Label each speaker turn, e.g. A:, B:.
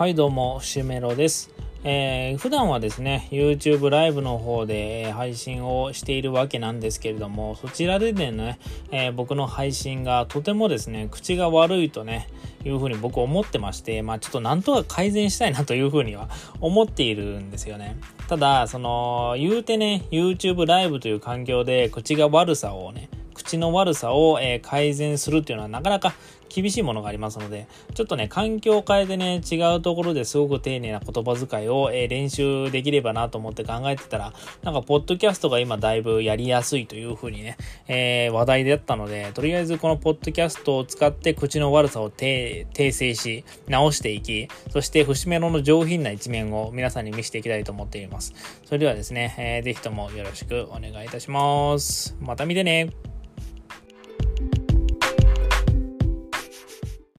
A: はいどうも、シメロです。えー、普段はですね、YouTube ライブの方で配信をしているわけなんですけれども、そちらでね、えー、僕の配信がとてもですね、口が悪いとね、いうふうに僕思ってまして、まあちょっとなんとか改善したいなというふうには 思っているんですよね。ただ、その、言うてね、YouTube ライブという環境で口が悪さをね、口の悪さを、え改善するっていうのはなかなか厳しいものがありますので、ちょっとね、環境を変えてね、違うところですごく丁寧な言葉遣いを、え練習できればなと思って考えてたら、なんか、ポッドキャストが今だいぶやりやすいというふうにね、えー、話題であったので、とりあえずこのポッドキャストを使って口の悪さを訂正し、直していき、そして節目の上品な一面を皆さんに見せていきたいと思っています。それではですね、えー、ぜひともよろしくお願いいたします。また見てね。